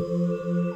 Música